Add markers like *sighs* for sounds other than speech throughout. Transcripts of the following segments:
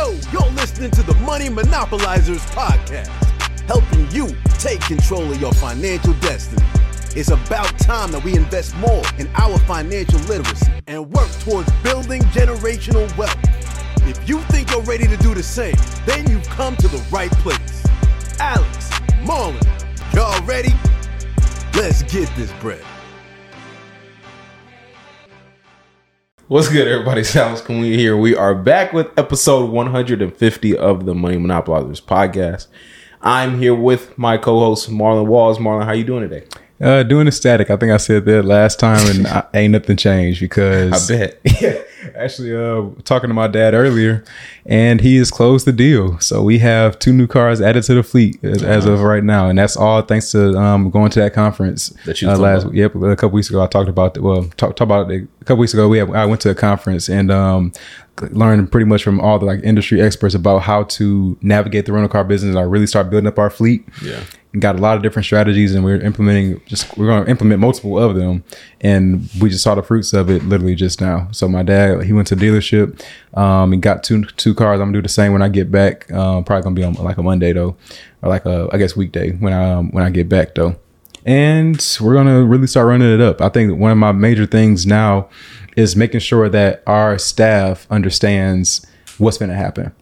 Yo, you're listening to the Money Monopolizers podcast, helping you take control of your financial destiny. It's about time that we invest more in our financial literacy and work towards building generational wealth. If you think you're ready to do the same, then you've come to the right place. Alex, Marlon, y'all ready? Let's get this bread. What's good, everybody? *laughs* Sounds we here. We are back with episode 150 of the Money Monopolizers podcast. I'm here with my co-host Marlon Walls. Marlon, how you doing today? Uh, doing the static. I think I said that last time, and I, *laughs* ain't nothing changed because I bet. *laughs* actually, uh, talking to my dad earlier, and he has closed the deal. So we have two new cars added to the fleet as, as of right now, and that's all thanks to um going to that conference That you uh, last. talking Yep, a couple weeks ago I talked about the, well talk, talk about it a couple weeks ago. We have, I went to a conference and um learned pretty much from all the like industry experts about how to navigate the rental car business. and really start building up our fleet Yeah. Got a lot of different strategies and we're implementing just we're going to implement multiple of them. And we just saw the fruits of it literally just now. So my dad he went to dealership um and got two two cars. I'm gonna do the same when i get back. Um probably gonna be on like a monday though or like a i guess weekday when i um, when i get back though. And we're gonna really start running it up. I think one of my major things now is making sure that our staff understands what's to happen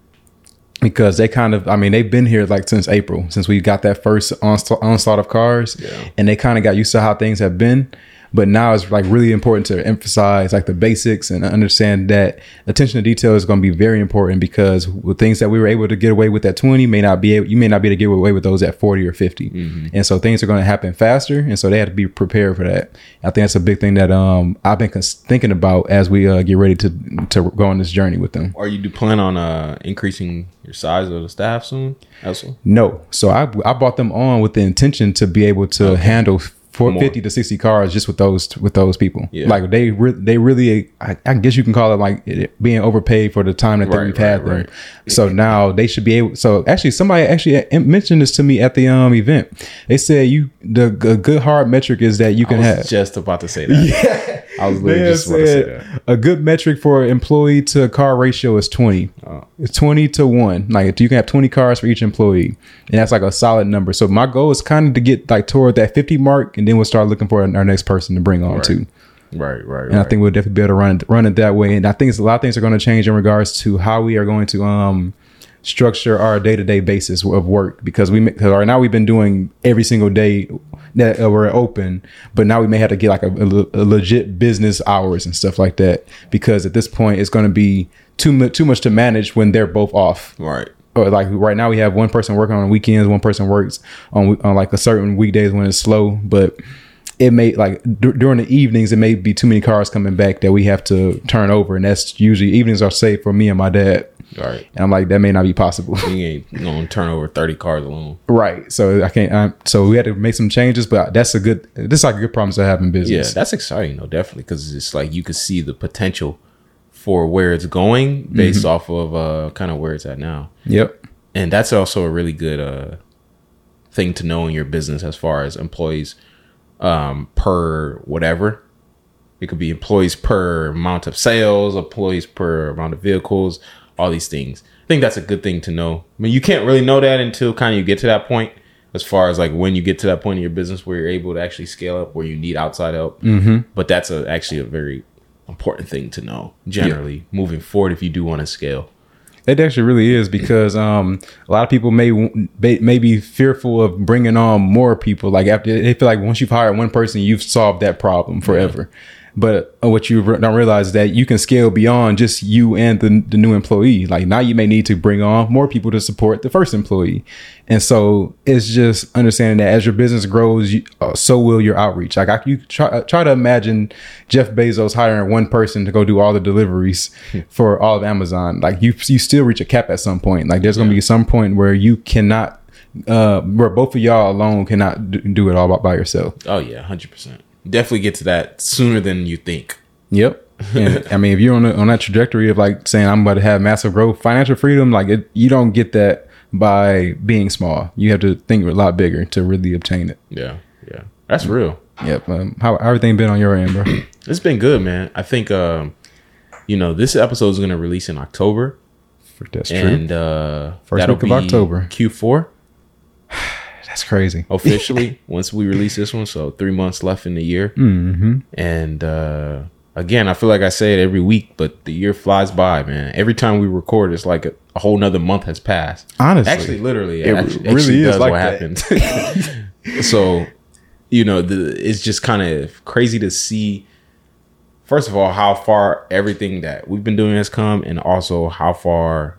because they kind of i mean they've been here like since april since we got that first onslaught, of cars Yeah. and they kind of got used to how things have been but now it's like really important to emphasize like the basics and understand that attention to detail is going to be very important because the things that we were able to get away with at 20 may not be able you may not be able to get away with those at 40 or 50 and so things are going to happen faster and so they have to be prepared for that. I think that's a big thing that um i've been cons- thinking about as we uh, get ready to to go on this journey with them. Are you do plan on uh increasing your size of the staff soon? Also, No. So I I brought them on with the intention to be able to handle four, More. 50 to 60 cars just with those with those people. Yeah. Like they re- they really I, I guess you can call it like it being overpaid for the time that, Right, we've had right, them. right. So now they should be able so actually somebody actually mentioned this to me at the um event. They said you the a good hard metric is that you I can was have just about to say that. *laughs* yeah. I was literally just about to say that. a good metric for employee to car ratio is 20. Oh. It's 20 to 1. Like you can have 20 cars for each employee. And that's like a solid number. So my goal is kind of to get like toward that 50 mark and then we'll start looking for our next person to bring on Right. too. Right, right, And I think we'll definitely be able to run it, run it that way. And I think it's a lot of things are going to change in regards to how we are going to um structure our day to day basis of work because we because right now we've been doing every single day that uh, we're open, but now we may have to get like a, a a legit business hours and stuff like that because at this point it's going to be too much too much to manage when they're both off right. Or like right now we have one person working on weekends, one person works on on like a certain weekdays when it's slow, but it may like d- during the evenings it may be too many cars coming back that we have to turn over, and that's usually evenings are safe for me and my dad. Right. And I'm like that may not be possible, You ain't *laughs* gonna turn over thirty cars alone. right? So I can't. I'm, so we had to make some changes, but that's a good. This is like a good problem to have in business. Yeah, that's exciting though, definitely, because it's like you can see the potential for where it's going based off of uh kind of where it's at now. Yep. and that's also a really good uh thing to know in your business as far as employees um per whatever it could be employees per amount of sales employees per amount of vehicles all these things i think that's a good thing to know i mean you can't really know that until kind of you get to that point as far as like when you get to that point in your business where you're able to actually scale up where you need outside help mm-hmm. but that's a, actually a very important thing to know generally moving forward if you do want to scale It actually really is because um, a lot of people may may may be fearful of bringing on more people. Like after they feel like once you've hired one person, you've solved that problem forever. But uh, what you don't realize is that you can scale beyond just you and the, the new employee. Like now you may need to bring on more people to support the first employee. And so it's just understanding that as your business grows, you, uh, so will your outreach. Like I, you try, uh, try to imagine Jeff Bezos hiring one person to go do all the deliveries for all of Amazon. Like you, you still reach a cap at some point. Like there's going to be some point where you cannot, uh, where both of y'all alone cannot do, do it all by, by yourself. Oh yeah, hundred percent. Definitely get to that sooner than you think. Yep. *laughs* And I mean, if you're on a, on that trajectory of like saying I'm about to have massive growth, financial freedom, like it, you don't get that by being small. You have to think a lot bigger to really obtain it. Yeah, yeah, that's real. Yep. Um, how, how everything been on your end, bro? *clears throat* It's been good, man. I think um, you know this episode is going to release in October. That's true. and uh, First week of be October. Q4 *sighs* That's crazy. officially *laughs* once we release this one. So three months left in the year, Mm-hmm. and uh, again, I feel like I say it every week, but the year flies by, man. Every time we record, it's like a, a whole nother month has passed. Honestly. actually, literally, It actually, really actually is does like what happened. *laughs* so, you know, the, it's just kind of crazy to see. First of all, how far everything that we've been doing has come, and also how far,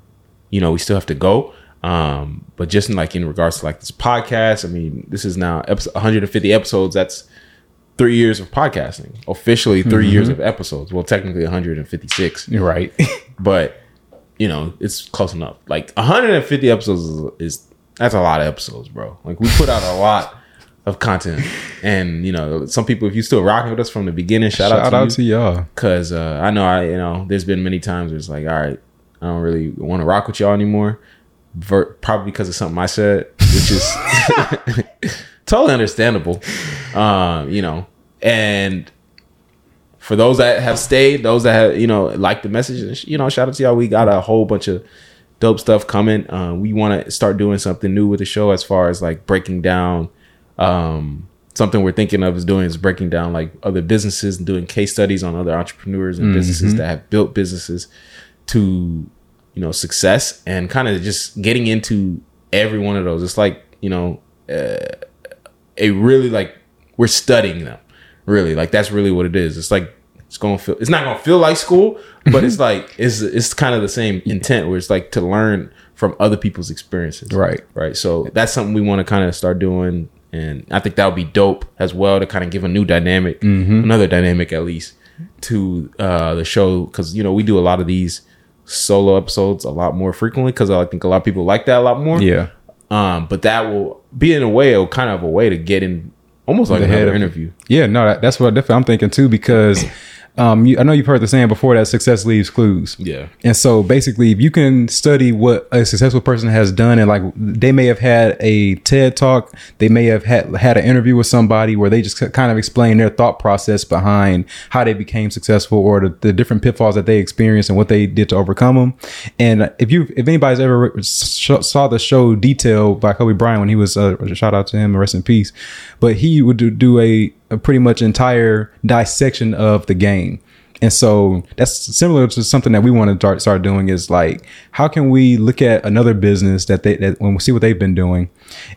you know, we still have to go. Um, but just in like in regards to like this podcast, I mean, this is now episode 150 episodes. That's three years of podcasting. Officially, 3 Mm-hmm. years of episodes. Well, technically 156 You're right. *laughs* but you know it's close enough like 150 episodes is, is that's a lot of episodes bro like we put out a lot of content and you know some people if you still rocking with us from the beginning shout, Shout out to you y'all. because uh, i know i you know there's been many times where it's like all right i don't really want to rock with y'all anymore Ver- probably because of something i said which is *laughs* totally understandable um you know and for those that have stayed, those that have, you know, like the message, you know, shout out to y'all. We got a whole bunch of dope stuff coming. Uh, we want to start doing something new with the show as far as like breaking down. Um, something we're thinking of is doing is breaking down like other businesses and doing case studies on other entrepreneurs and businesses that have built businesses to, you know, success and kind of just getting into every one of those. It's like, you know, uh, a really like we're studying them really. Like that's really what it is. It's like it's gonna feel it's not gonna feel like school but it's like it's it's kind of the same intent where it's like to learn from other people's experiences. Right. right? So that's something we want to kind of start doing and i think that would be dope as well to kind of give a new dynamic another dynamic at least to uh the show because you know we do a lot of these solo episodes a lot more frequently because i think a lot of people like that a lot more Yeah. um, but that will be in a way, a kind of a way to get in, almost like The another of- interview. Yeah, no, that, that's what definitely I'm thinking too because *clears throat* um, you, I know you've heard the saying before that success leaves clues. Yeah. And so basically, if you can study what a successful person has done, and like they may have had a TED talk, they may have had had an interview with somebody where they just kind of explain their thought process behind how they became successful or the, the different pitfalls that they experienced and what they did to overcome them. And if you, if anybody's ever sh- saw the show Detail by Kobe Bryant when he was, uh, shout out to him, rest in peace. But he would do, do a, a pretty much entire dissection of the game. And so that's similar to something that we want to start start doing is like how can we look at another business that they that when we see what they've been doing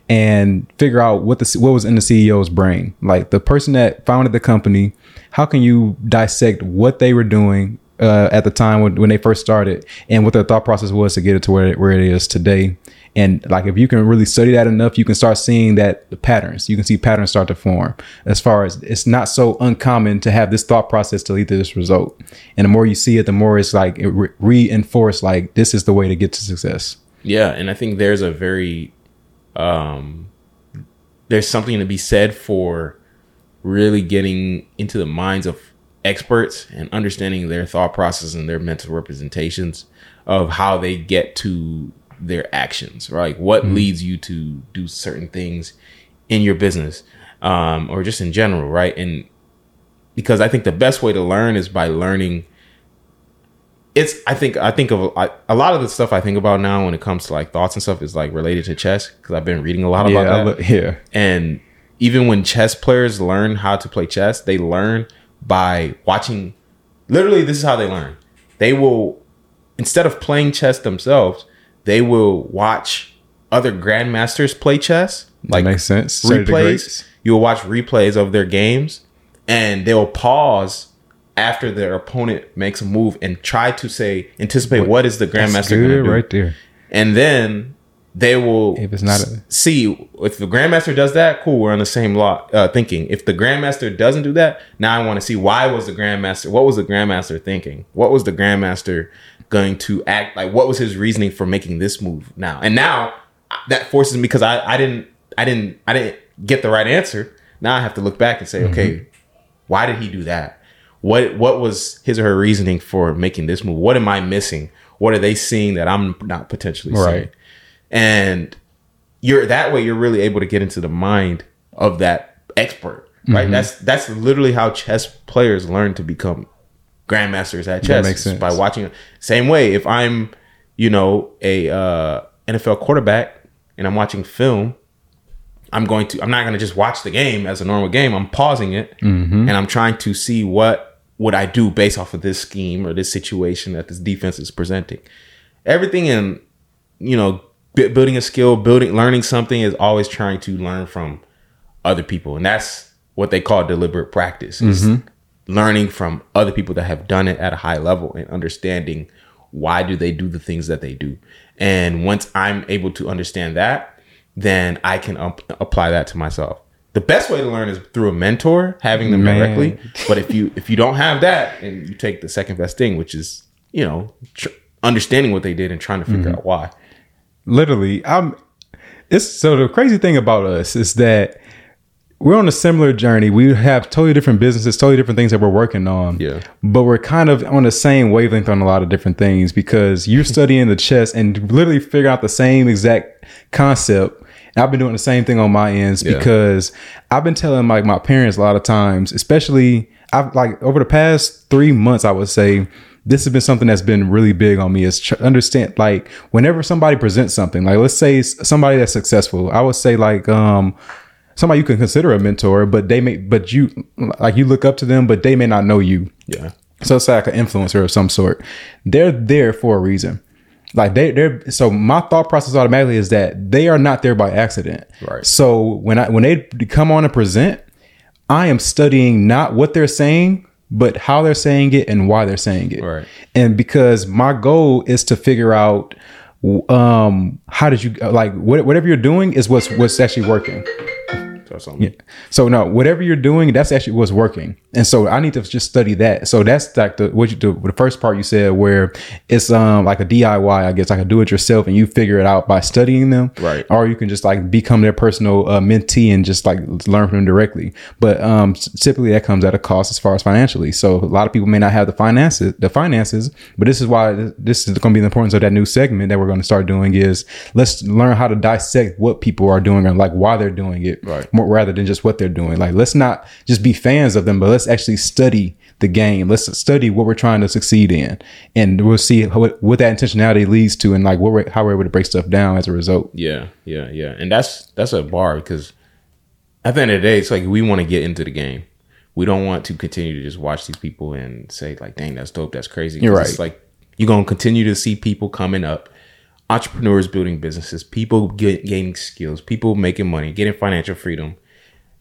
and figure out what the what was in the CEO's brain like the person that founded the company how can you dissect what they were doing uh, at the time when, when they first started and what their thought process was to get it to where, where it is today and like if you can really study that enough you can start seeing that the patterns you can see patterns start to form. As far as it's not so uncommon to have this thought process to lead to this result. And the more you see it the more it's like it re- reinforced like this is the way to get to success. Yeah, and I think there's a very um there's something to be said for really getting into the minds of experts and understanding their thought process and their mental representations of how they get to their actions, right? What leads you to do certain things in your business um or just in general, right? And because I think the best way to learn is by learning. It's i think i think of I, a lot of the stuff i think about now when it comes to like thoughts and stuff is like related to chess because i've been reading a lot about yeah that. yeah. And even when chess players learn how to play chess they learn by watching literally this is how they learn. They will instead of playing chess themselves they will watch other grandmasters play chess like makes sense replays. You'll watch replays of their games, and they'll pause after their opponent makes a move and try to say anticipate what is the grandmaster going to do, right there and then they will If it's not a- see if the grandmaster does that. Cool, we're on the same lot uh, thinking. If the grandmaster doesn't do that, now I want to see why was the grandmaster? What was the grandmaster thinking? What was the grandmaster going to act like? What was his reasoning for making this move now? And now that forces me because I I didn't I didn't I didn't get the right answer. Now I have to look back and say, okay, why did he do that? What what was his or her reasoning for making this move? What am I missing? What are they seeing that I'm not potentially seeing? And you're that way you're really able to get into the mind of that expert. Right? Mm-hmm. That's that's literally how chess players learn to become grandmasters at chess makes sense. by watching same way if I'm you know, a uh, NFL quarterback and I'm watching film, I'm going to I'm not going to just watch the game as a normal game. I'm pausing it and I'm trying to see what would I do based off of this scheme or this situation that this defense is presenting. Everything in you know bu- building a skill, building learning something is always trying to learn from other people and that's what they call deliberate practice. Is learning from other people that have done it at a high level and understanding why do they do the things that they do. And once I'm able to understand that, then I can up- apply that to myself. The best way to learn is through a mentor, having them Man. directly. But if you if you don't have that, and you take the second best thing, which is you know tr- understanding what they did and trying to figure mm-hmm. out why. literally i'm it's so the crazy thing about us is that we're on a similar journey we have totally different businesses totally different things that we're working on Yeah. but we're kind of on the same wavelength on a lot of different things because you're *laughs* studying the chess and literally figure out the same exact concept and i've been doing the same thing on my ends Yeah. because i've been telling like my parents a lot of times especially i've like over the past three months i would say this has been something that's been really big on me is tr- understand like whenever somebody presents something like let's say somebody that's successful i would say like um somebody you can consider a mentor but they may but you like you look up to them but they may not know you Yeah, so it's like an influencer of some sort. They're there for a reason. Like they they're so my thought process automatically is that they are not there by accident. Right. So when I when they come on and present, I am studying not what they're saying, but how they're saying it and why they're saying it. Right. And because my goal is to figure out um how did you like what, whatever you're doing is what's what's actually working so something. Yeah. so no, whatever you're doing, that's actually what's working, and so I need to just study that. So that's like the what you do. The first part you said where it's um like a DIY, I guess, like a do it yourself, and you figure it out by studying them, Right. Or you can just like become their personal uh, mentee and just like learn from them directly. But um typically that comes at a cost as far as financially. So a lot of people may not have the finances, the finances, but this is why this is going to be the importance of that new segment that we're going to start doing is let's learn how to dissect what people are doing and like why they're doing it, Right. more rather than just what they're doing. Like, let's not just be fans of them, but let's actually study the game. Let's study what we're trying to succeed in, and we'll see what, what that intentionality leads to, and like what we're, how we're able to break stuff down as a result. Yeah, yeah, yeah. And that's that's a bar because at the end of the day, it's like we want to get into the game. We don't want to continue to just watch these people and say like, "Dang, that's dope, that's crazy." You're It's right. like you're gonna continue to see people coming up, entrepreneurs building businesses, people get, gaining skills, people making money, getting financial freedom.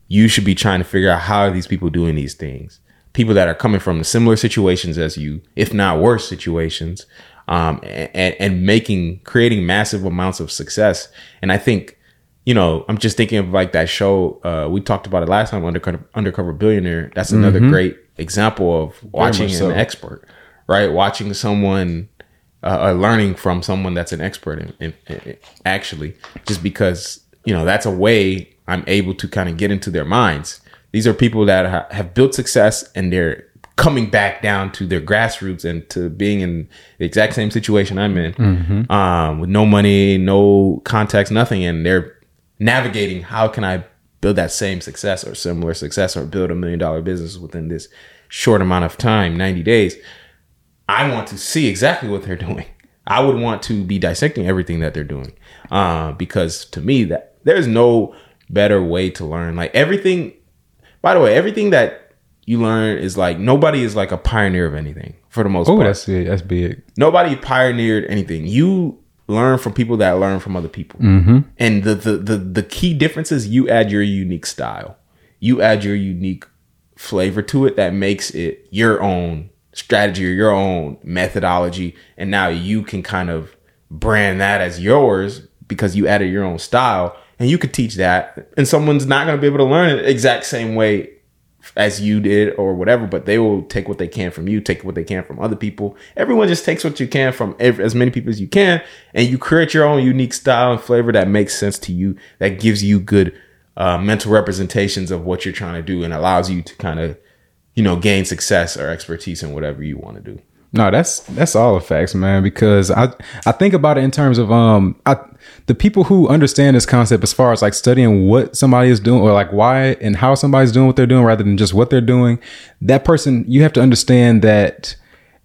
You should be trying to figure out how are these people doing these things. People that are coming from similar situations as you, if not worse situations, um, and, and making creating massive amounts of success. And I think you know, I'm just thinking of like that show uh, we talked about it last time, Undercover, Undercover Billionaire. That's another great example of watching an so. expert, right? Watching someone, uh, uh, learning from someone that's an expert. In, in, in, actually, just because you know that's a way I'm able to kind of get into their minds. These are people that ha- have built success and they're coming back down to their grassroots and to being in the exact same situation I'm in, um, with no money, no contacts, nothing, and they're navigating how can I build that same success or similar success or build a million dollar business within this short amount of time, 90 days. I want to see exactly what they're *laughs* doing. I would want to be dissecting everything that they're doing, uh, because to me that there's no better way to learn. Like everything, by the way, everything that you learn is like nobody is like a pioneer of anything for the most part. Oh, part that's it. That's big. nobody pioneered anything. You learn from people that learn from other people, and the, the the the key difference is you add your unique style, you add your unique flavor to it that makes it your own strategy or your own methodology, and now you can kind of brand that as yours because you added your own style, and you could teach that, and someone's not going to be able to learn it exact same way as you did or whatever, but they will take what they can from you, take what they can from other people. Everyone just takes what you can from ev as many people as you can, and you create your own unique style and flavor that makes sense to you, that gives you good uh, mental representations of what you're trying to do, and allows you to kind of, you know, gain success or expertise in whatever you want to do. No, that's that's all the facts, man. Because I I think about it in terms of um I, the people who understand this concept as far as like studying what somebody is doing or like why and how somebody's doing what they're doing rather than just what they're doing. That person, you have to understand that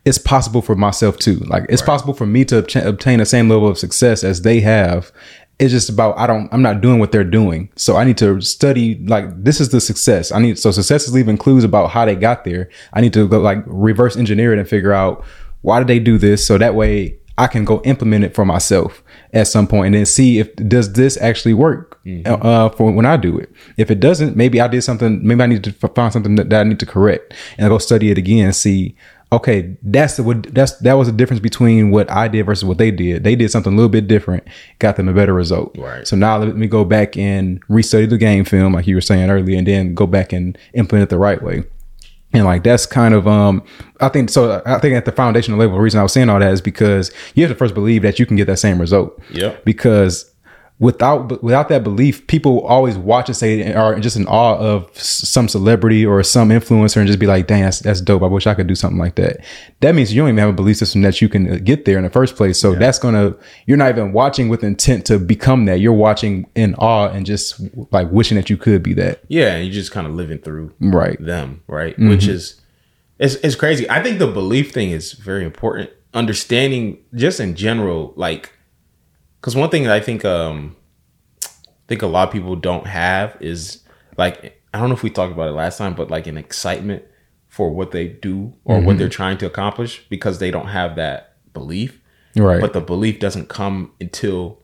it's possible for myself too. Like it's possible for me to obtain the same level of success as they have. It's just about I don't I'm not doing what they're doing. So I need to study like this is the success. I need so success is leaving clues about how they got there. I need to go like reverse engineer it and figure out why did they do this so that way I can go implement it for myself at some point and then see if does this actually work uh, for when I do it. If it doesn't, maybe I did something. Maybe I need to find something that, that I need to correct and I go study it again and see. Okay, that's the what that's that was the difference between what I did versus what they did. They did something a little bit different, got them a better result. Right. So now let me go back and restudy the game film, like you were saying earlier, and then go back and implement it the right way and like that's kind of um i think so i think at the foundational level the reason i was saying all that is because you have to first believe that you can get that same result Yeah. because without without that belief people always watch and say are just in awe of some celebrity or some influencer and just be like dang that's, that's dope. I wish i could do something like that. That means you don't even have a belief system that you can uh, get there in the first place. So that's gonna you're not even watching with intent to become that. You're watching in awe and just like wishing that you could be that. Yeah, and you just kind of living through right. them, right? Which is it's it's crazy. I think the belief thing is very important. Understanding just in general, like because one thing that I think um I think a lot of people don't have is like I don't know if we talked about it last time, but like an excitement for what they do or what they're trying to accomplish because they don't have that belief. right But the belief doesn't come until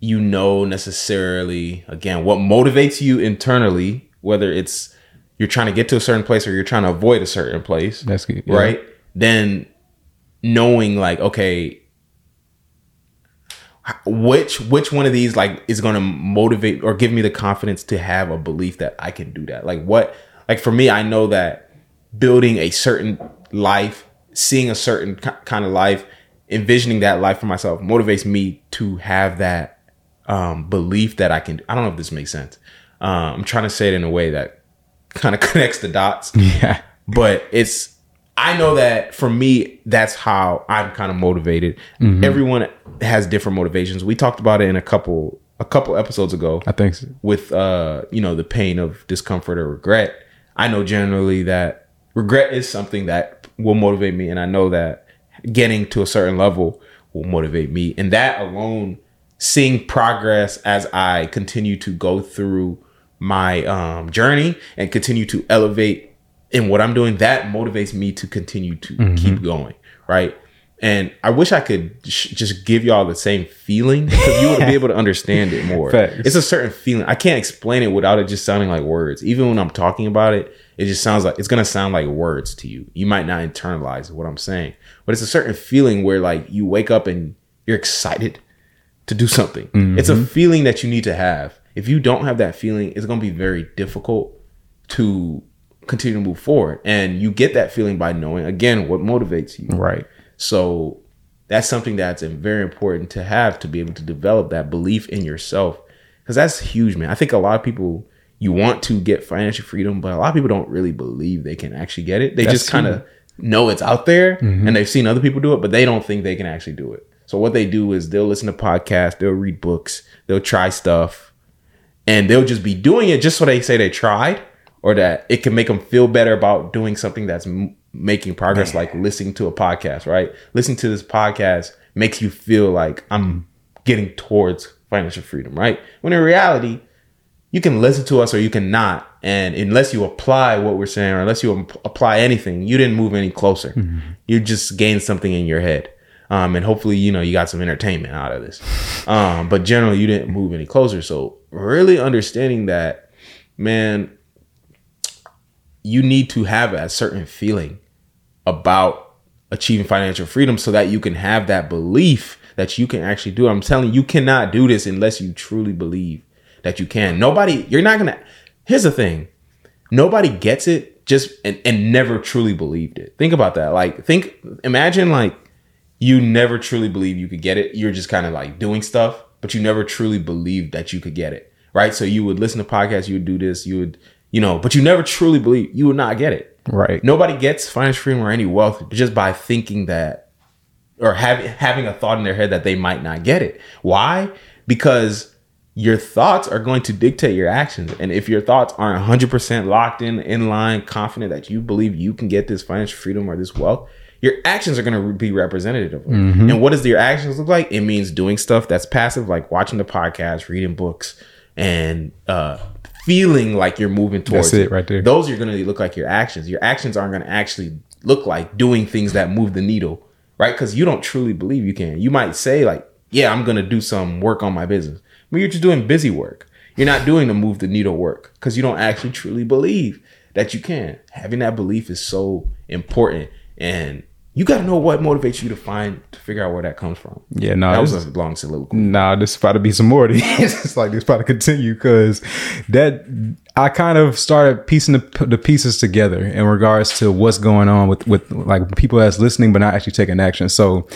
you know necessarily again what motivates you internally, whether it's you're trying to get to a certain place or you're trying to avoid a certain place. That's good, yeah. Right? Then knowing like, okay, which which one of these like is going to motivate or give me the confidence to have a belief that I can do that. Like what like for me I know that building a certain life, seeing a certain ki- kind of life, envisioning that life for myself motivates me to have that um, belief that I can. I don't know if this makes sense. Um, I'm trying to say it in a way that kind of *laughs* connects the dots yeah but it's I know that for me, that's how I'm kind of motivated. Mm-hmm. Everyone has different motivations. We talked about it in a couple a couple episodes ago i think so. with uh you know the pain of discomfort or regret. I know generally that regret is something that will motivate me, and I know that getting to a certain level will motivate me, and that alone, seeing progress as I continue to go through my um, journey and continue to elevate in what I'm doing, that motivates me to continue to mm-hmm. keep going, right? And I wish I could sh- just give y'all the same feeling because you would be *laughs* able to understand it more. Facts. It's a certain feeling. I can't explain it without it just sounding like words. Even when I'm talking about it, it just sounds like it's gonna sound like words to you. You might not internalize what I'm saying, but it's a certain feeling where like you wake up and you're excited to do something. It's a mm-hmm. feeling that you need to have. If you don't have that feeling, it's gonna be very difficult to continue to move forward. And you get that feeling by knowing again what motivates you. right So that's something that's very important to have to be able to develop that belief in yourself. Because that's huge, man. I think a lot of people, you want to get financial freedom, but a lot of people don't really believe they can actually get it. They That's just kind of know it's out there mm-hmm. and they've seen other people do it, but they don't think they can actually do it. So what they do is they'll listen to podcasts, they'll read books, they'll try stuff, and they'll just be doing it just so they say they tried or that it can make them feel better about doing something that's m- making progress like listening to a podcast right? Listening to this podcast makes you feel like i'm getting towards financial freedom right? When in reality you can listen to us or you can not and unless you apply what we're saying or unless you ap- apply anything you didn't move any closer. You just gained something in your head. Um, and hopefully you know you got some entertainment out of this. Um, but generally you didn't move any closer. So really understanding that man you need to have a certain feeling about achieving financial freedom so that you can have that belief that you can actually do. I'm telling you, you cannot do this unless you truly believe that you can. Nobody, you're not gonna. Here's the thing: nobody gets it just and, and never truly believed it. Think about that. Like, think, imagine like you never truly believe you could get it. You're just kind of like doing stuff, but you never truly believed that you could get it. Right. So you would listen to podcasts, you would do this, you would, you know, but you never truly believe you will not get it. right Nobody gets financial freedom or any wealth just by thinking that or having having a thought in their head that they might not get it. Why? Because your thoughts are going to dictate your actions. And if your thoughts aren't 100% locked in, in line, confident that you believe you can get this financial freedom or this wealth, your actions are going to be representative. Of it. And what does your actions look like? It means doing stuff that's passive, like watching the podcast, reading books, and uh, feeling like you're moving towards That's it right there. Those are going to look like your actions. Your actions aren't going to actually look like doing things that move the needle, right? Because you don't truly believe you can. You might say like, "Yeah, I'm going to do some work on my business," but you're just doing busy work. You're not doing the move the needle work because you don't actually truly believe that you can. Having that belief is so important, and you got to know what motivates you to find to figure out where that comes from. Yeah, no, that was a long soliloquy. Nah, this is about to be some more. of these. *laughs* it's like this about to continue because that I kind of started piecing the, the pieces together in regards to what's going on with with like people that's listening but not actually taking action. So.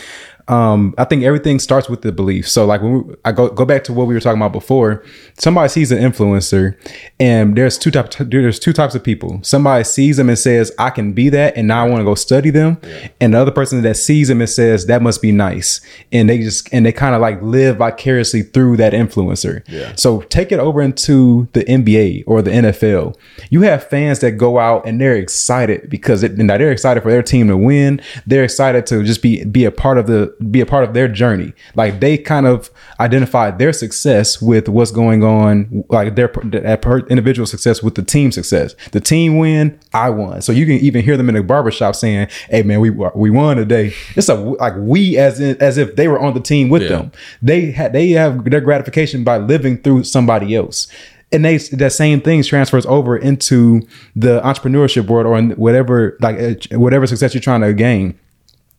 Um, I think everything starts with the belief. So, like when we, I go go back to what we were talking about before, somebody sees an influencer, and there's two types. There's two types of people. Somebody sees them and says, "I can be that," and now I want to go study them. And the other person that sees them and says, "That must be nice," and they just and they kind of like live vicariously through that influencer. Yeah. So take it over into the NBA or the NFL. You have fans that go out and they're excited because it, and they're excited for their team to win. They're excited to just be be a part of the be a part of their journey. Like they kind of identify their success with what's going on, like their per- individual success with the team success. The team win, I won. So you can even hear them in the barbershop saying, "Hey man, we we won today." It's a like we as in, as if they were on the team with Yeah. them they had they have their gratification by living through somebody else and they that same things transfers over into the entrepreneurship world or in whatever like uh, whatever success you're trying to gain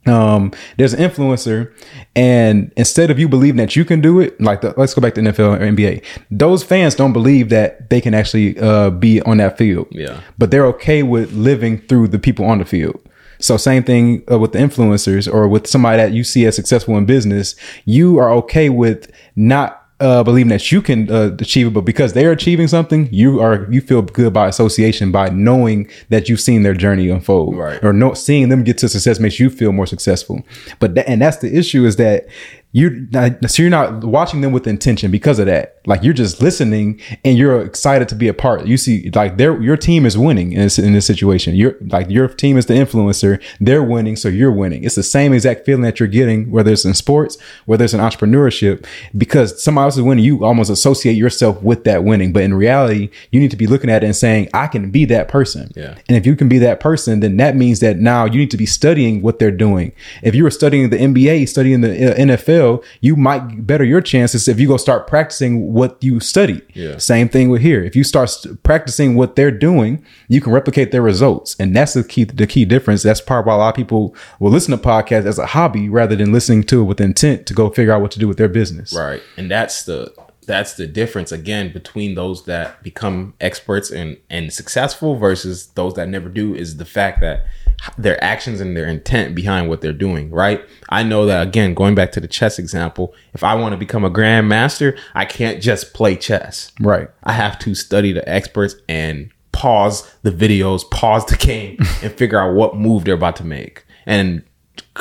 um there's an influencer and instead of you believing that you can do it like the, let's go back to NFL or NBA those fans don't believe that they can actually uh be on that field Yeah. but they're okay with living through the people on the field. So same thing uh, with the influencers or with somebody that you see as successful in business. You are okay with not uh, believing that you can uh, achieve it, but because they're achieving something, you are you feel good by association by knowing that you've seen their journey unfold, Right. Or no, seeing them get to success makes you feel more successful. But tha- and that's the issue is that you so you're not watching them with intention because of that. Like you're just listening and you're excited to be a part. You see, like their your team is winning in this, in this situation. You're like your team is the influencer. They're winning, so you're winning. It's the same exact feeling that you're getting, whether it's in sports, whether it's in entrepreneurship, because somebody else is winning. You almost associate yourself with that winning, but in reality, you need to be looking at it and saying, "I can be that person." Yeah. And if you can be that person, then that means that now you need to be studying what they're doing. If you were studying the NBA, studying the uh, You might better your chances if you go start practicing what you studied. Yeah. Same thing with here. If you start st- practicing what they're doing, you can replicate their results, and that's the key. The key difference. That's part why a lot of people will listen to podcasts as a hobby rather than listening to it with intent to go figure out what to do with their business. Right. And that's the that's the difference again between those that become experts and and successful versus those that never do is the fact that their actions and their intent behind what they're doing, right? I know that again, going back to the chess example, if I want to become a grandmaster, I can't just play chess. Right. I have to study the experts and pause the videos, pause the game, *laughs* and figure out what move they're about to make and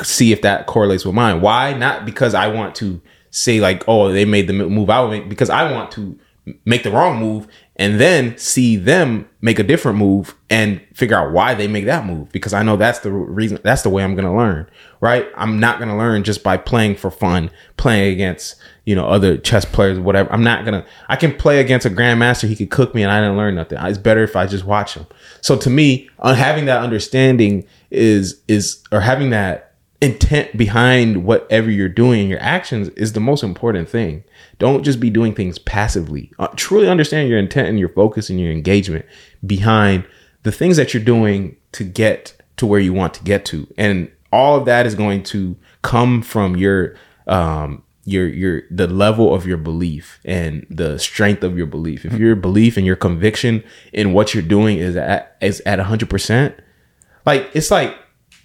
see if that correlates with mine. Why? Not because I want to say like, oh, they made the move I would make, because I want to make the wrong move and then see them make a different move and figure out why they make that move because I know that's the reason that's the way I'm going to learn, right? I'm not going to learn just by playing for fun, playing against, you know, other chess players whatever. I'm not going to I can play against a grandmaster, he could cook me and I didn't learn nothing. It's better if I just watch him. So to me, uh, having that understanding is is or having that intent behind whatever you're doing, your actions is the most important thing. Don't just be doing things passively. Uh, truly understand your intent and your focus and your engagement behind the things that you're doing to get to where you want to get to. And all of that is going to come from your um your your the level of your belief and the strength of your belief. If your belief and your conviction in what you're doing is at is at 100%, like it's like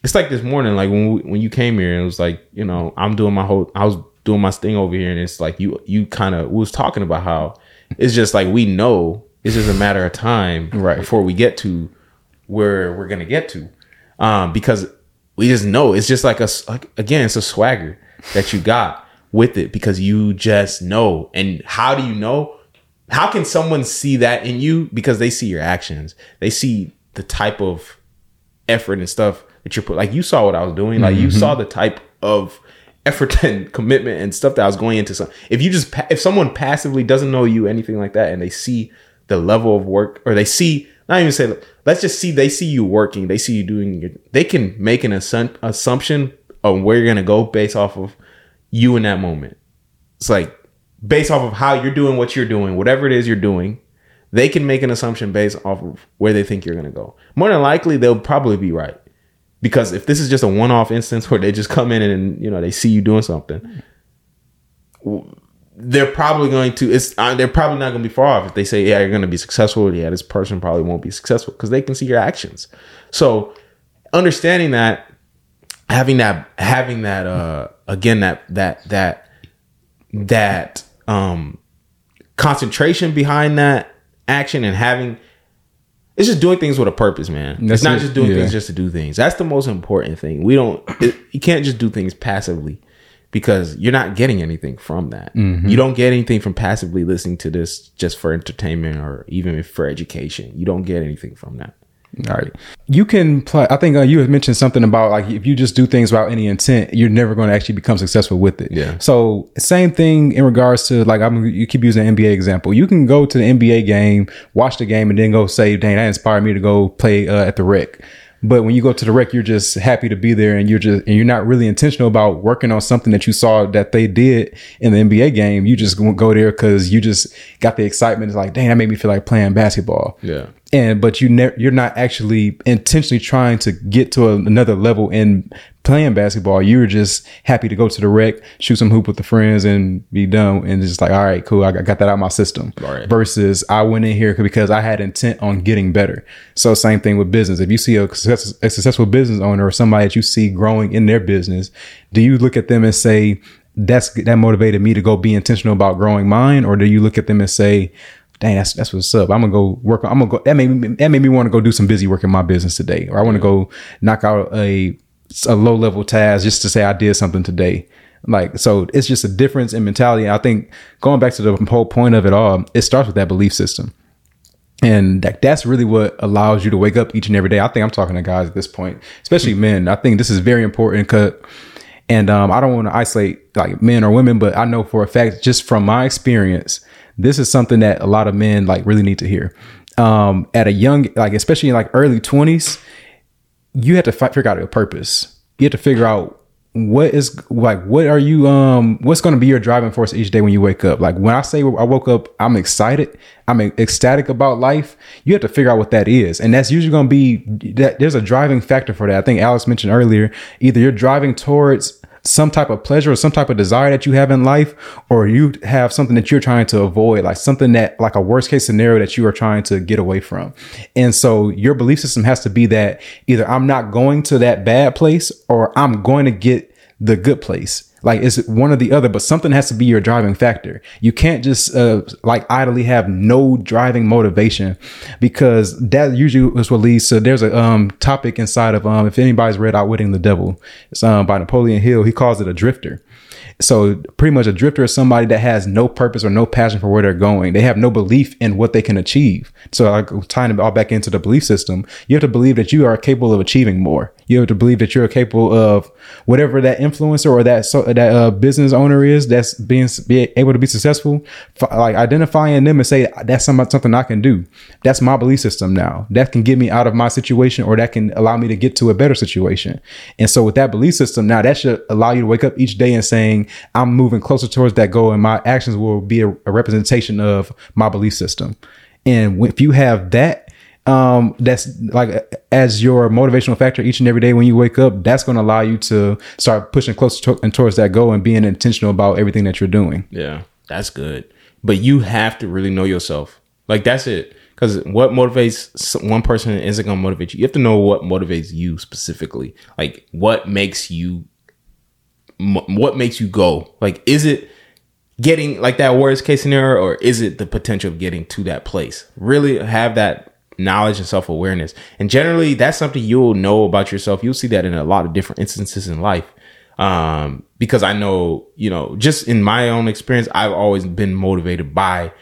it's like this morning like when we, when you came here and it was like you know i'm doing my whole i was doing my thing over here and it's like you you kind of was talking about how it's just like we know it's just a matter of time *laughs* Right. before we get to where we're gonna get to. Um because we just know it's just like a like again it's a swagger that you got with it because you just know. And how do you know? How can someone see that in you? Because they see your actions. They see the type of effort and stuff that you're put like you saw what I was doing. Like you mm-hmm. saw the type of effort *laughs* and commitment and stuff that I was going into. So if you just if someone passively doesn't know you anything like that and they see the level of work or they see not even say let's just see they see you working they see you doing your, they can make an assumption assumption of where you're gonna go based off of you in that moment it's like based off of how you're doing what you're doing whatever it is you're doing they can make an assumption based off of where they think you're gonna go more than likely they'll probably be right because if this is just a one-off instance where they just come in and you know they see you doing something they're probably going to it's uh, they're probably not going to be far off if they say yeah you're going to be successful. Yeah this person probably won't be successful. Because they can see your actions. So understanding that having that having that uh again that that that that um concentration behind that action and having it's just doing things with a purpose man. That's it's not it, just doing yeah. things just to do things. That's the most important thing. We don't it, you can't just do things passively because you're not getting anything from that. Mm-hmm. you don't get anything from passively listening to this just for entertainment or even for education. You don't get anything from that All right. You can play. I think uh, you had mentioned something about like if you just do things without any intent, you're never going to actually become successful with it. Yeah. So same thing in regards to like I'm. You keep using the NBA example. You can go to the NBA game, watch the game, and then go say, "Dang, that inspired me to go play uh, at the rec." But when you go to the rec, you're just happy to be there, and you're just and you're not really intentional about working on something that you saw that they did in the NBA game. You just go there because you just got the excitement. It's like, dang, that made me feel like playing basketball yeah and but you ne- you're not actually intentionally trying to get to a, another level in playing basketball you were just happy to go to the rec shoot some hoop with the friends and be done and just like all right cool i got that out of my system Right. versus i went in here because i had intent on getting better so same thing with business if you see a, success, a successful business owner or somebody that you see growing in their business do you look at them and say that's that motivated me to go be intentional about growing mine or do you look at them and say dang, that's that's what's up. I'm gonna go work. on I'm gonna go. That made me that made me want to go do some busy work in my business today, or I want to go knock out a a low level task just to say I did something today. Like so, it's just a difference in mentality. I think going back to the whole point of it all, it starts with that belief system. And that, that's really what allows you to wake up each and every day. I think I'm talking to guys at this point, especially men. I think this is very important because, and um, I don't want to isolate like men or women, but I know for a fact, just from my experience, this is something that a lot of men like really need to hear. Um, at a young, like especially in like early 20s, you have to fi- figure out your purpose. You have to figure out what is like what are you um what's going to be your driving force each day when you wake up? Like when i say i woke up i'm excited. I'm ecstatic about life. You have to figure out what that is. And that's usually going to be that there's a driving factor for that. I think alex mentioned earlier either you're driving towards some type of pleasure or some type of desire that you have in life, or you have something that you're trying to avoid, like something that, like a worst case scenario that you are trying to get away from. And so your belief system has to be that either I'm not going to that bad place or I'm going to get the good place. Like it's one or the other, but something has to be your driving factor. You can't just uh, like idly have no driving motivation because that usually is what leads So There's a um, topic inside of um, if anybody's read Outwitting the Devil, it's um, by Napoleon Hill. He calls it a drifter. So pretty much a drifter is somebody that has no purpose or no passion for where they're going. They have no belief in what they can achieve. So like tying it all back into the belief system, you have to believe that you are capable of achieving more. You have to believe that you're capable of whatever that influencer or that so, that uh, business owner is that's being be able to be successful. F- like identifying them and say that's something something I can do. That's my belief system now. That can get me out of my situation or that can allow me to get to a better situation. And so with that belief system now, that should allow you to wake up each day and saying I'm moving closer towards that goal, and my actions will be a, a representation of my belief system. And if you have that um that's like as your motivational factor each and every day when you wake up that's going to allow you to start pushing closer to, and towards that goal and being intentional about everything that you're doing Yeah, that's good. But you have to really know yourself. Like that's it. Because what motivates one person isn't going to motivate you. You have to know what motivates you specifically. Like what makes you, what makes you go. Like is it getting like that worst case scenario, or is it the potential of getting to that place? Really have that knowledge and self awareness. And generally, that's something you'll know about yourself. You'll see that in a lot of different instances in life um, because I know, you know, just in my own experience, I've always been motivated by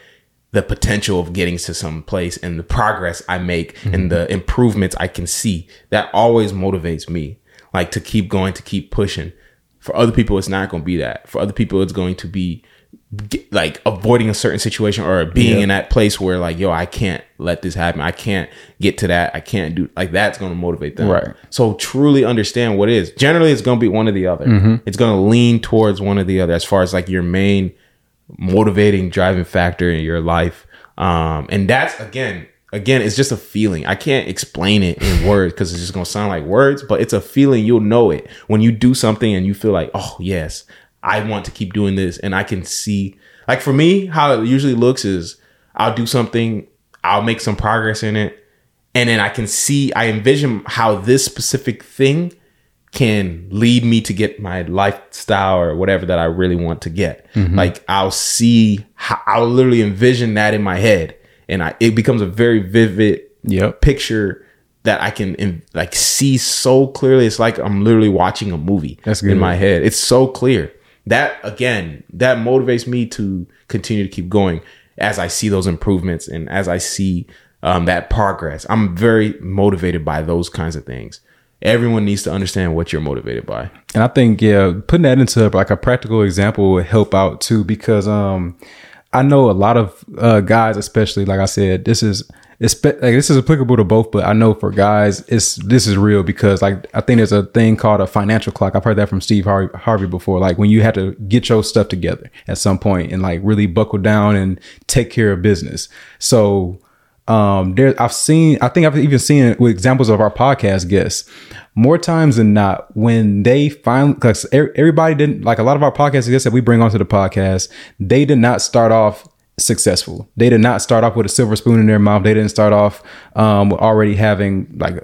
the potential of getting to some place and the progress I make and the improvements I can see. That always motivates me, like to keep going, to keep pushing. For other people, it's not going to be that. For other people, it's going to be like avoiding a certain situation or being in that place where like, yo, I can't let this happen. I can't get to that. I can't do like that's going to motivate them. Right. So truly understand what it is. Generally, it's going to be one or the other. It's going to lean towards one or the other as far as like your main motivating driving factor in your life. Um, and that's again, again, it's just a feeling. I can't explain it in words because it's just gonna sound like words, but it's a feeling. You'll know it when you do something and you feel like, oh yes, I want to keep doing this, and I can see. Like for me, how it usually looks is I'll do something, I'll make some progress in it, and then I can see, I envision how this specific thing can lead me to get my lifestyle or whatever that I really want to get. Mm-hmm. Like I'll see I'll literally envision that in my head and I it becomes a very vivid Yep. picture that I can in, like see so clearly. It's like I'm literally watching a movie That's good. in my head. It's so clear. That again, that motivates me to continue to keep going as I see those improvements and as I see um, that progress. I'm very motivated by those kinds of things. Everyone needs to understand what you're motivated by. And I think yeah, putting that into like a practical example would help out too because um I know a lot of uh guys especially like I said this is like this is applicable to both but I know for guys it's this is real because like I think there's a thing called a financial clock. I've heard that from Steve Harvey, Harvey before like when you have to get your stuff together at some point and like really buckle down and take care of business. So um there i've seen i think i've even seen it with examples of our podcast guests more times than not when they finally because everybody didn't like a lot of our podcast guests that we bring onto the podcast they did not start off successful they did not start off with a silver spoon in their mouth they didn't start off um already having like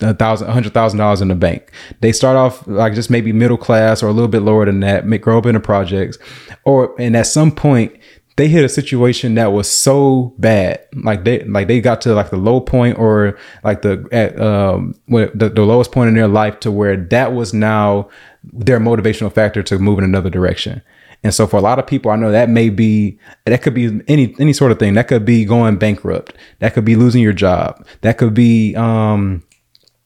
a thousand, a hundred thousand dollars in the bank. They start off like just maybe middle class or a little bit lower than that, grow up in the projects, or and at some point they hit a situation that was so bad, like they like they got to like the low point or like the at um the, the lowest point in their life to where that was now their motivational factor to move in another direction. And so for a lot of people, I know that may be that could be any any sort of thing. That could be going bankrupt. That could be losing your job. That could be um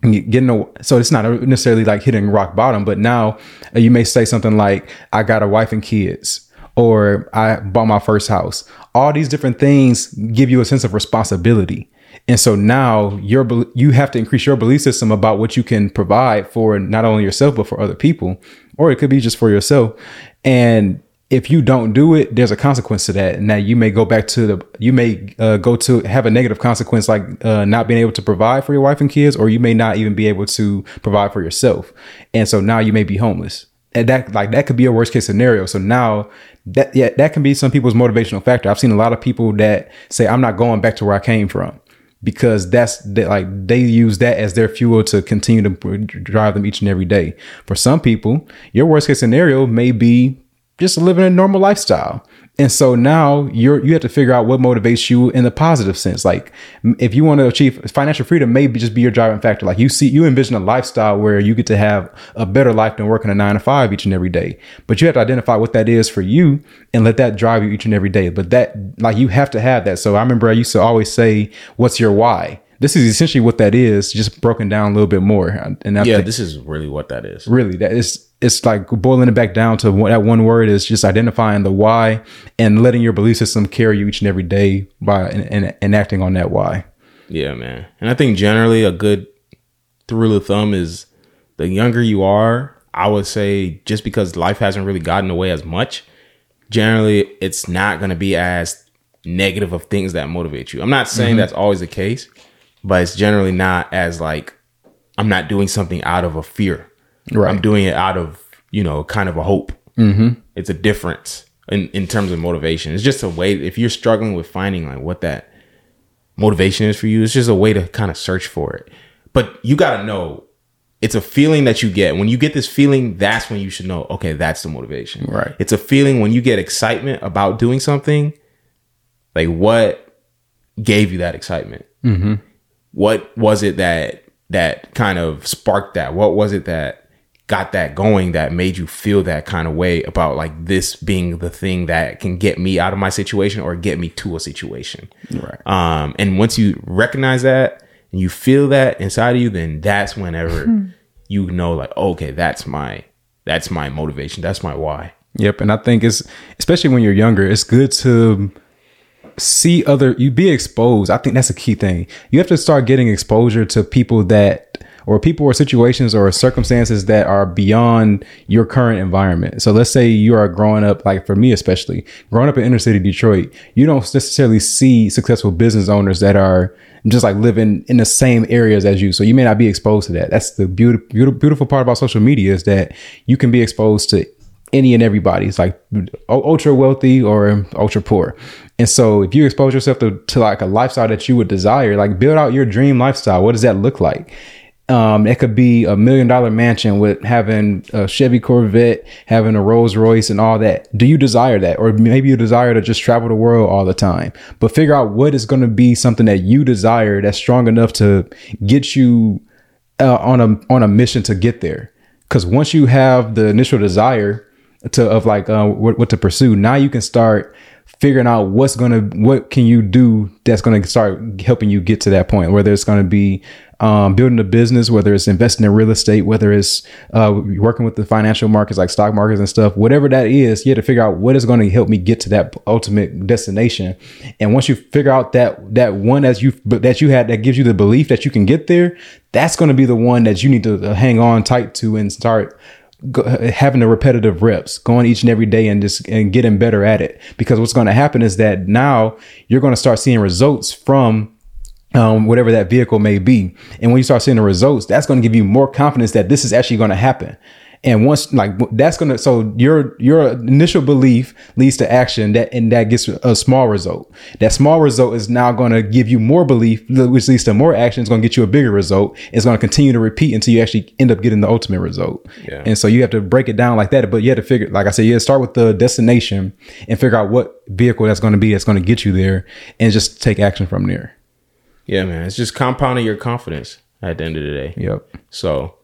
getting a, so it's not necessarily like hitting rock bottom but now uh, you may say something like i got a wife and kids or i bought my first house all these different things give you a sense of responsibility and so now your you have to increase your belief system about what you can provide for not only yourself but for other people or it could be just for yourself and if you don't do it, there's a consequence to that. And now you may go back to the, you may uh, go to have a negative consequence like uh, not being able to provide for your wife and kids, or you may not even be able to provide for yourself. And so now you may be homeless. And that like that could be a worst case scenario. So now that yeah, that can be some people's motivational factor. I've seen a lot of people that say, I'm not going back to where I came from because that's that like they use that as their fuel to continue to drive them each and every day. For some people, your worst case scenario may be just living a normal lifestyle. And so now you're you have to figure out what motivates you in the positive sense. Like if you want to achieve financial freedom, maybe just be your driving factor. Like you see, you envision a lifestyle where you get to have a better life than working a nine to five each and every day. But you have to identify what that is for you and let that drive you each and every day. But that like you have to have that. So I remember I used to always say, "What's your why?" This is essentially what that is, just broken down a little bit more. And I Yeah, this is really what that is. really that is it's like boiling it back down to one, that one word is just identifying the why and letting your belief system carry you each and every day by and, and, and acting on that why Yeah, man. And I think generally a good rule of thumb is the younger you are, I would say just because life hasn't really gotten away as much, generally it's not going to be as negative of things that motivate you. I'm not saying Mm-hmm. that's always the case, but it's generally not as like I'm not doing something out of a fear. Right. I'm doing it out of, you know, kind of a hope. Mm-hmm. It's a difference in, in terms of motivation. It's just a way, if you're struggling with finding like what that motivation is for you, it's just a way to kind of search for it. But you got to know it's a feeling that you get. When you get this feeling, that's when you should know, okay, that's the motivation. Right. It's a feeling when you get excitement about doing something, like what gave you that excitement? Mm-hmm. What was it that that kind of sparked that? What was it that got that going that made you feel that kind of way about like this being the thing that can get me out of my situation or get me to a situation. Right. Um, and once you recognize that and you feel that inside of you, then that's whenever you know, like, okay, that's my that's my motivation. That's my why. Yep, and I think it's especially when you're younger, it's good to see other you be exposed. I think that's a key thing. You have to start getting exposure to people that or people or situations or circumstances that are beyond your current environment. So let's say you are growing up, like for me especially, growing up in inner city Detroit, you don't necessarily see successful business owners that are just like living in the same areas as you. So you may not be exposed to that. That's the beautiful, beautiful, beautiful part about social media is that you can be exposed to any and everybody. It's like ultra wealthy or ultra poor. And so if you expose yourself to, to like a lifestyle that you would desire, like build out your dream lifestyle. What does that look like? Um, it could be a million dollar mansion with having a Chevy Corvette, having a Rolls Royce and all that. Do you desire that? Or maybe you desire to just travel the world all the time, but figure out what is going to be something that you desire that's strong enough to get you uh, on a, on a mission to get there. Cause once you have the initial desire to, of like, uh, what, what to pursue, now you can start figuring out what's to, what can you do that's to start helping you get to that point, whether it's to be um, building a business, whether it's investing in real estate, whether it's uh, working with the financial markets like stock markets and stuff, whatever that is, you have to figure out what is going to help me get to that ultimate destination. And once you figure out that that one that you that you had that gives you the belief that you can get there, that's going to be the one that you need to uh, hang on tight to and start having the repetitive reps, going each and every day and just and getting better at it. Because what's going to happen is that now you're going to start seeing results from um, whatever that vehicle may be. And when you start seeing the results, that's going to give you more confidence that this is actually going to happen. And once like that's gonna so your your initial belief leads to action that and that gets a small result. That small result is now gonna give you more belief, which leads to more action. It's gonna get you a bigger result. It's gonna continue to repeat until you actually end up getting the ultimate result. Yeah. And so you have to break it down like that. But you have to figure, like I said, you have to start with the destination and figure out what vehicle that's gonna be that's gonna get you there, and just take action from there. Yeah, man. It's just compounding your confidence at the end of the day. Yep. So,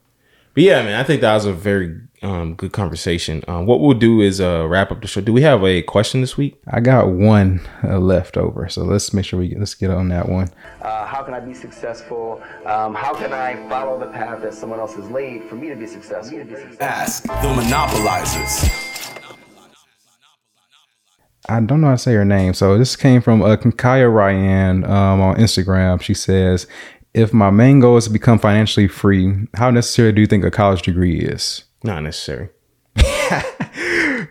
but yeah, man, I think that was a very um, good conversation. Um, what we'll do is uh, wrap up the show. Do we have a question this week? I got one uh, left over, so let's make sure we get, let's get on that one. Uh, how can I be successful? Um, how can I follow the path that someone else has laid for me to be successful? To be successful? Ask the monopolizers. I don't know how to say her name. So this came from uh, Kaya Ryan um, on Instagram. She says, "If my main goal is to become financially free, how necessary do you think a college degree is?" Not necessary. *laughs*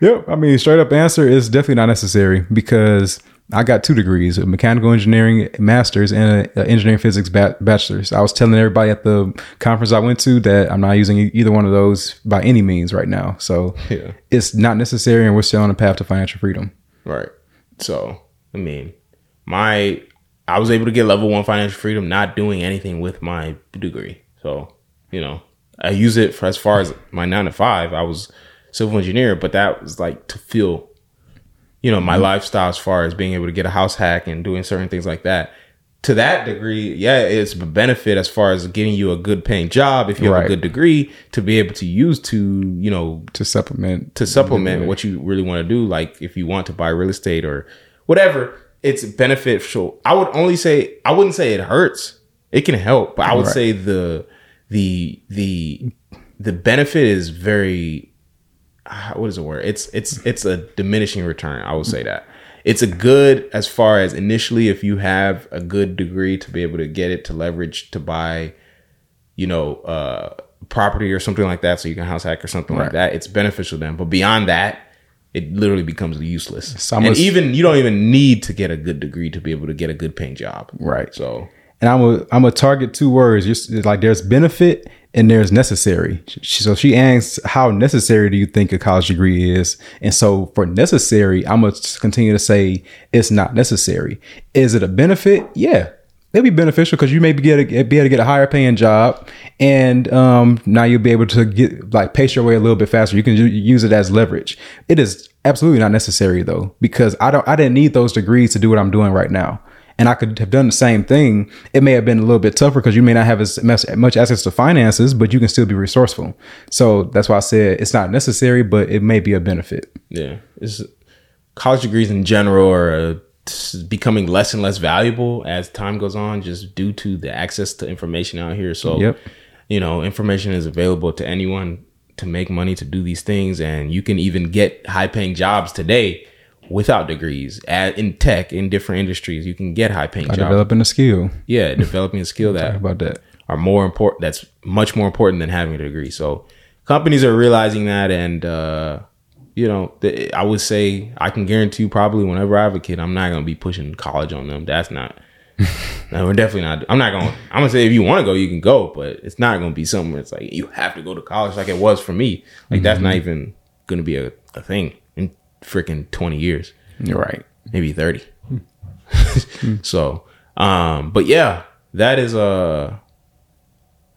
Yep. I mean, straight up answer is definitely not necessary because I got two degrees: a mechanical engineering master's and an engineering physics ba- bachelor's. I was telling everybody at the conference I went to that I'm not using either one of those by any means right now. So *laughs* Yeah. it's not necessary, and we're still on the path to financial freedom. Right. So, I mean, my I was able to get level one financial freedom not doing anything with my degree. So, you know, I use it for as far as my nine to five. I was civil engineer, but that was like to feel, you know, my lifestyle as far as being able to get a house hack and doing certain things like that. To that degree, yeah, it's a benefit as far as getting you a good paying job if you have Right. a good degree to be able to use to, you know, To supplement, to supplement what you really want to do like if you want to buy real estate or whatever it's beneficial. I would only say i wouldn't say it hurts. It can help but i would Right. say the the the the benefit is very ah, what is the word? It's it's it's a diminishing return. I would say that. It's a good as far as initially if you have a good degree to be able to get it to leverage to buy you know, uh, property or something like that, so you can house hack or something like that. It's beneficial then, but beyond that, it literally becomes useless. So and even you don't even need to get a good degree to be able to get a good paying job. Right. So and I'm a I'm a target two words. Just like there's benefit and there's necessary. She, so she asks, how necessary do you think a college degree is? And so for necessary, I'm gonna continue to say it's not necessary. Is it a benefit? Yeah. It'll be beneficial because you may be, get a, be able to get a higher paying job, and um, now you'll be able to get like pace your way a little bit faster. You can u- use it as leverage. It is absolutely not necessary though, because I don't I didn't need those degrees to do what I'm doing right now. and I could have done the same thing. It may have been a little bit tougher because you may not have as much, access to finances, but you can still be resourceful. So that's why I said it's not necessary, but it may be a benefit. Yeah, it's college degrees in general are s- becoming less and less valuable as time goes on, just due to the access to information out here. So, Yep. you know, information is available to anyone to make money to do these things, and you can even get high-paying jobs today without degrees at, in tech in different industries. You can get high-paying jobs. developing a skill. yeah, developing a skill *laughs* that about that. are more important that's much more important than having a degree so companies are realizing that and uh you know th- i would say i can guarantee you probably whenever i have a kid i'm not going to be pushing college on them. That's not *laughs* no we're definitely not i'm not going i'm going to say if you want to go you can go but it's not going to be something where it's like you have to go to college like it was for me. Like that's not even going to be a, a thing in freaking 20 years. You're right. maybe 30 *laughs* so um but yeah that is uh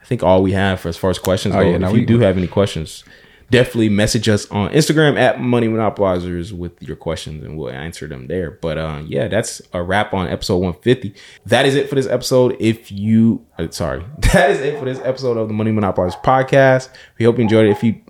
i think all we have for as far as questions Oh, go. yeah, if we- you do have any questions definitely message us on instagram at money monopolizers with your questions and we'll answer them there. But uh yeah that's a wrap on episode 150 that is it for this episode. If you uh, sorry *laughs* that is it for this episode of the money monopolizers podcast. We hope you enjoyed it. If you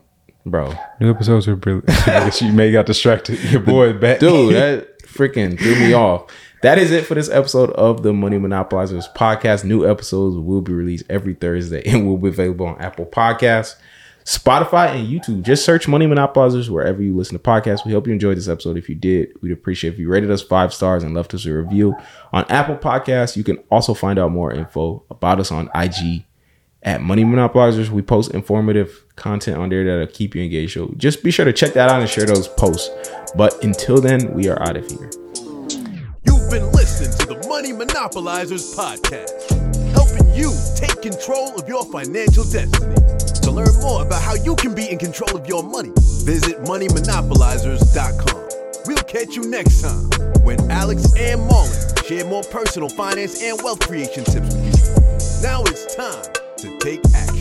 bro. New episodes are brilliant. I guess *laughs* you may got distracted. Your boy back. dude *laughs* that freaking threw me off. That is it for this episode of the money monopolizers podcast. New episodes will be released every thursday and will be available on apple podcasts spotify and youtube just search money monopolizers wherever you listen to podcasts we hope you enjoyed this episode if you did we'd appreciate if you rated us five stars and left us a review on apple podcasts you can also find out more info about us on ig at Money Monopolizers. We post informative content on there that'll keep you engaged. So just be sure to check that out and share those posts. But until then, we are out of here. You've been listening to the Money Monopolizers podcast, helping you take control of your financial destiny. Learn more about how you can be in control of your money, visit moneymonopolizers.com. We'll catch you next time when Alex and Marlon share more personal finance and wealth creation tips with you. Now it's time to take action.